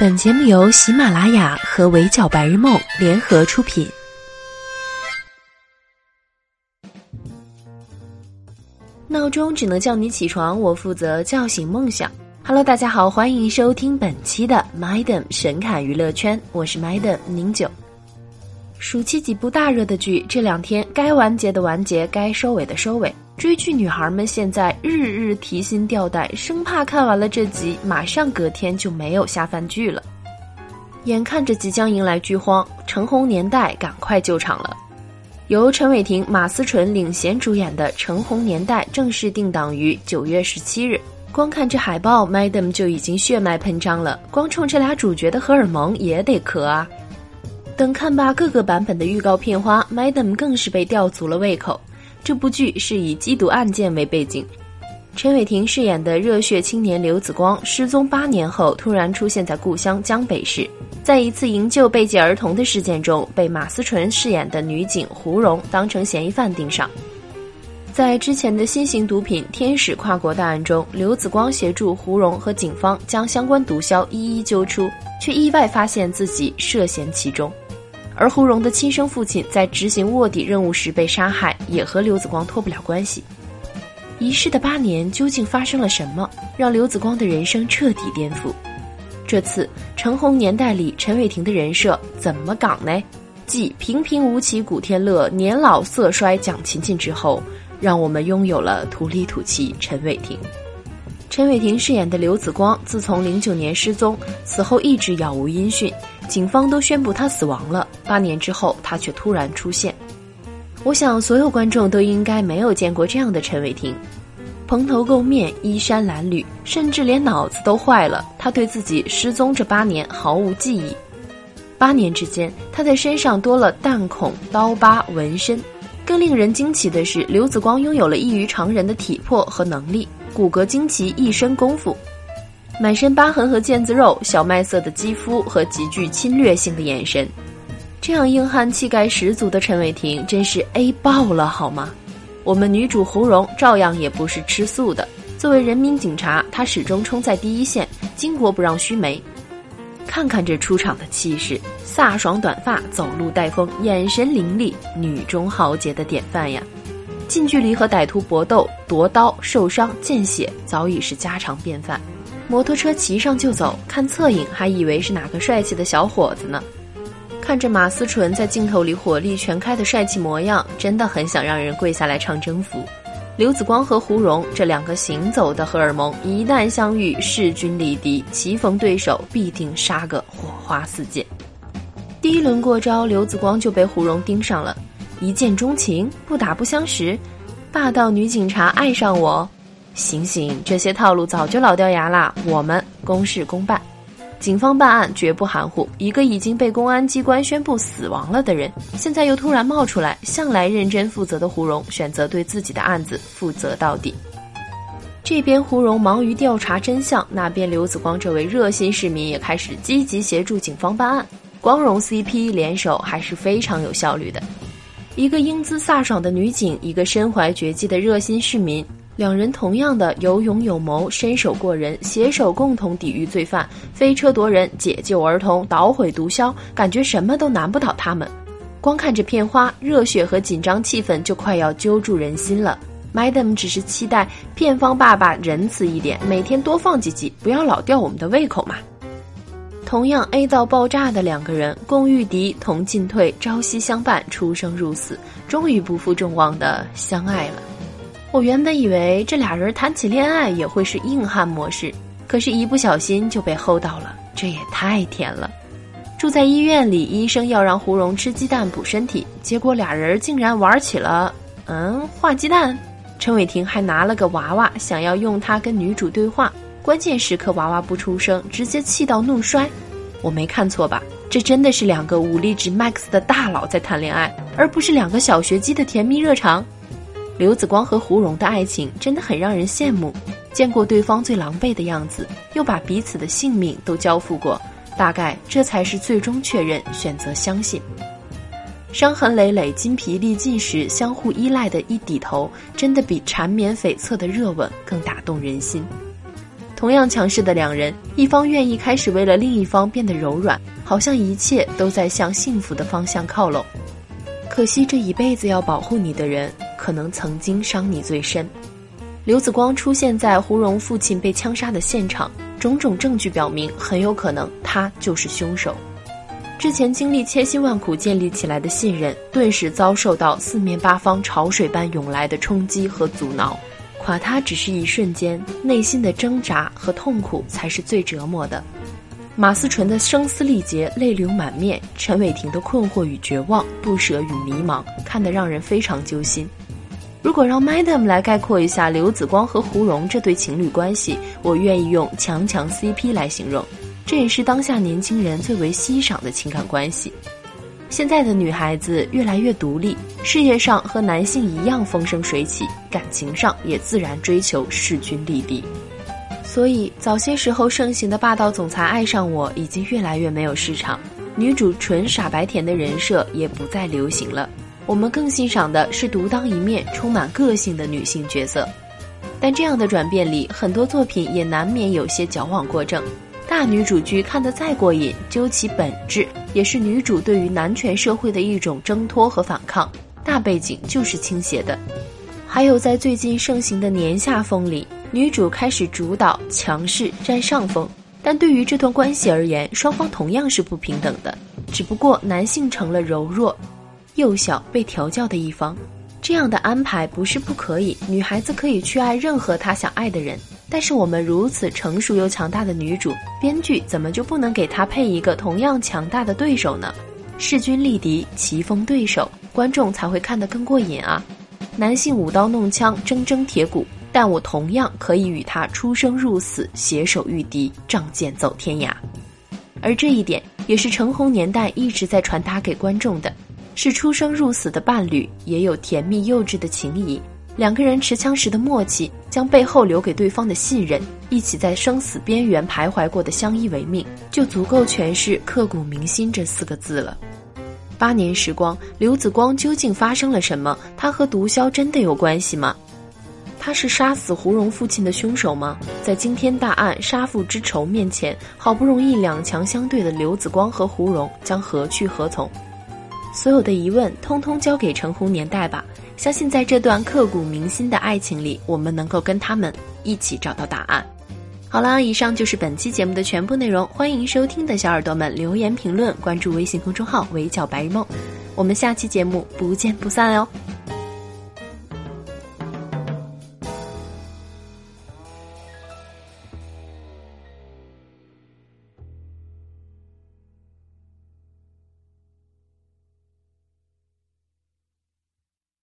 本节目由喜马拉雅和围剿白日梦联合出品。闹钟只能叫你起床，我负责叫醒梦想。Hello，大家好，欢迎收听本期的 Madam 神侃娱乐圈，我是 Madam 宁九。暑期几部大热的剧，这两天该完结的完结，该收尾的收尾。追剧女孩们现在日日提心吊胆，生怕看完了这集，马上隔天就没有下饭剧了。眼看着即将迎来剧荒，陈红年代赶快救场了。由陈伟霆、马思纯领衔主演的《陈红年代》正式定档于九月十七日。光看这海报，Madam 就已经血脉喷张了。光冲这俩主角的荷尔蒙也得磕啊！等看罢各个版本的预告片花，Madam 更是被吊足了胃口。这部剧是以缉毒案件为背景，陈伟霆饰演的热血青年刘子光失踪八年后突然出现在故乡江北市，在一次营救被劫儿童的事件中，被马思纯饰演的女警胡蓉当成嫌疑犯盯上。在之前的新型毒品天使跨国大案中，刘子光协助胡蓉和警方将相关毒枭一一揪出，却意外发现自己涉嫌其中。而胡蓉的亲生父亲在执行卧底任务时被杀害，也和刘子光脱不了关系。遗失的八年究竟发生了什么，让刘子光的人生彻底颠覆？这次《陈红年代》里陈伟霆的人设怎么港呢？继平平无奇古天乐、年老色衰蒋勤勤之后，让我们拥有了土里土气陈伟霆。陈伟霆饰演的刘子光，自从零九年失踪，此后一直杳无音讯。警方都宣布他死亡了，八年之后他却突然出现。我想所有观众都应该没有见过这样的陈伟霆，蓬头垢面、衣衫褴褛，甚至连脑子都坏了。他对自己失踪这八年毫无记忆。八年之间，他在身上多了弹孔、刀疤、纹身。更令人惊奇的是，刘子光拥有了异于常人的体魄和能力，骨骼惊奇，一身功夫。满身疤痕和腱子肉，小麦色的肌肤和极具侵略性的眼神，这样硬汉气概十足的陈伟霆真是 A 爆了好吗？我们女主胡蓉照样也不是吃素的。作为人民警察，她始终冲在第一线，巾帼不让须眉。看看这出场的气势，飒爽短发，走路带风，眼神凌厉，女中豪杰的典范呀！近距离和歹徒搏斗、夺刀、受伤、见血，早已是家常便饭。摩托车骑上就走，看侧影还以为是哪个帅气的小伙子呢。看着马思纯在镜头里火力全开的帅气模样，真的很想让人跪下来唱征服。刘子光和胡蓉这两个行走的荷尔蒙，一旦相遇，势均力敌，棋逢对手，必定杀个火花四溅。第一轮过招，刘子光就被胡蓉盯上了，一见钟情，不打不相识，霸道女警察爱上我。醒醒，这些套路早就老掉牙啦！我们公事公办，警方办案绝不含糊。一个已经被公安机关宣布死亡了的人，现在又突然冒出来，向来认真负责的胡蓉选择对自己的案子负责到底。这边胡蓉忙于调查真相，那边刘子光这位热心市民也开始积极协助警方办案。光荣 CP 联手还是非常有效率的，一个英姿飒爽的女警，一个身怀绝技的热心市民。两人同样的有勇有谋，身手过人，携手共同抵御罪犯，飞车夺人，解救儿童，捣毁毒枭，感觉什么都难不倒他们。光看着片花，热血和紧张气氛就快要揪住人心了。Madam 只是期待片方爸爸仁慈一点，每天多放几集，不要老吊我们的胃口嘛。同样 A 到爆炸的两个人，共御敌，同进退，朝夕相伴，出生入死，终于不负众望的相爱了。我原本以为这俩人谈起恋爱也会是硬汉模式，可是，一不小心就被齁到了，这也太甜了。住在医院里，医生要让胡蓉吃鸡蛋补身体，结果俩人竟然玩起了嗯画鸡蛋。陈伟霆还拿了个娃娃，想要用它跟女主对话，关键时刻娃娃不出声，直接气到怒摔。我没看错吧？这真的是两个武力值 max 的大佬在谈恋爱，而不是两个小学鸡的甜蜜热肠。刘子光和胡蓉的爱情真的很让人羡慕，见过对方最狼狈的样子，又把彼此的性命都交付过，大概这才是最终确认、选择相信。伤痕累累、筋疲力尽时相互依赖的一低头，真的比缠绵悱恻的热吻更打动人心。同样强势的两人，一方愿意开始为了另一方变得柔软，好像一切都在向幸福的方向靠拢。可惜这一辈子要保护你的人，可能曾经伤你最深。刘子光出现在胡蓉父亲被枪杀的现场，种种证据表明，很有可能他就是凶手。之前经历千辛万苦建立起来的信任，顿时遭受到四面八方潮水般涌来的冲击和阻挠。垮塌只是一瞬间，内心的挣扎和痛苦才是最折磨的。马思纯的声嘶力竭、泪流满面，陈伟霆的困惑与绝望、不舍与迷茫，看得让人非常揪心。如果让 Madam 来概括一下刘子光和胡蓉这对情侣关系，我愿意用强强 CP 来形容。这也是当下年轻人最为欣赏的情感关系。现在的女孩子越来越独立，事业上和男性一样风生水起，感情上也自然追求势均力敌。所以早些时候盛行的霸道总裁爱上我已经越来越没有市场，女主纯傻白甜的人设也不再流行了。我们更欣赏的是独当一面、充满个性的女性角色。但这样的转变里，很多作品也难免有些矫枉过正。大女主剧看得再过瘾，究其本质，也是女主对于男权社会的一种挣脱和反抗。大背景就是倾斜的。还有在最近盛行的年下风里，女主开始主导、强势、占上风。但对于这段关系而言，双方同样是不平等的，只不过男性成了柔弱、幼小、被调教的一方。这样的安排不是不可以，女孩子可以去爱任何她想爱的人。但是我们如此成熟又强大的女主，编剧怎么就不能给她配一个同样强大的对手呢？势均力敌，棋逢对手，观众才会看得更过瘾啊！男性舞刀弄枪，铮铮铁骨，但我同样可以与他出生入死，携手御敌，仗剑走天涯。而这一点也是橙红年代一直在传达给观众的：是出生入死的伴侣，也有甜蜜幼稚的情谊。两个人持枪时的默契，将背后留给对方的信任，一起在生死边缘徘徊过的相依为命，就足够诠释刻骨铭心这四个字了。八年时光，刘子光究竟发生了什么？他和毒枭真的有关系吗？他是杀死胡蓉父亲的凶手吗？在惊天大案杀父之仇面前，好不容易两强相对的刘子光和胡蓉将何去何从？所有的疑问，通通交给橙红年代吧。相信在这段刻骨铭心的爱情里，我们能够跟他们一起找到答案。好啦，以上就是本期节目的全部内容。欢迎收听的小耳朵们留言评论，关注微信公众号“围剿白日梦”，我们下期节目不见不散哦。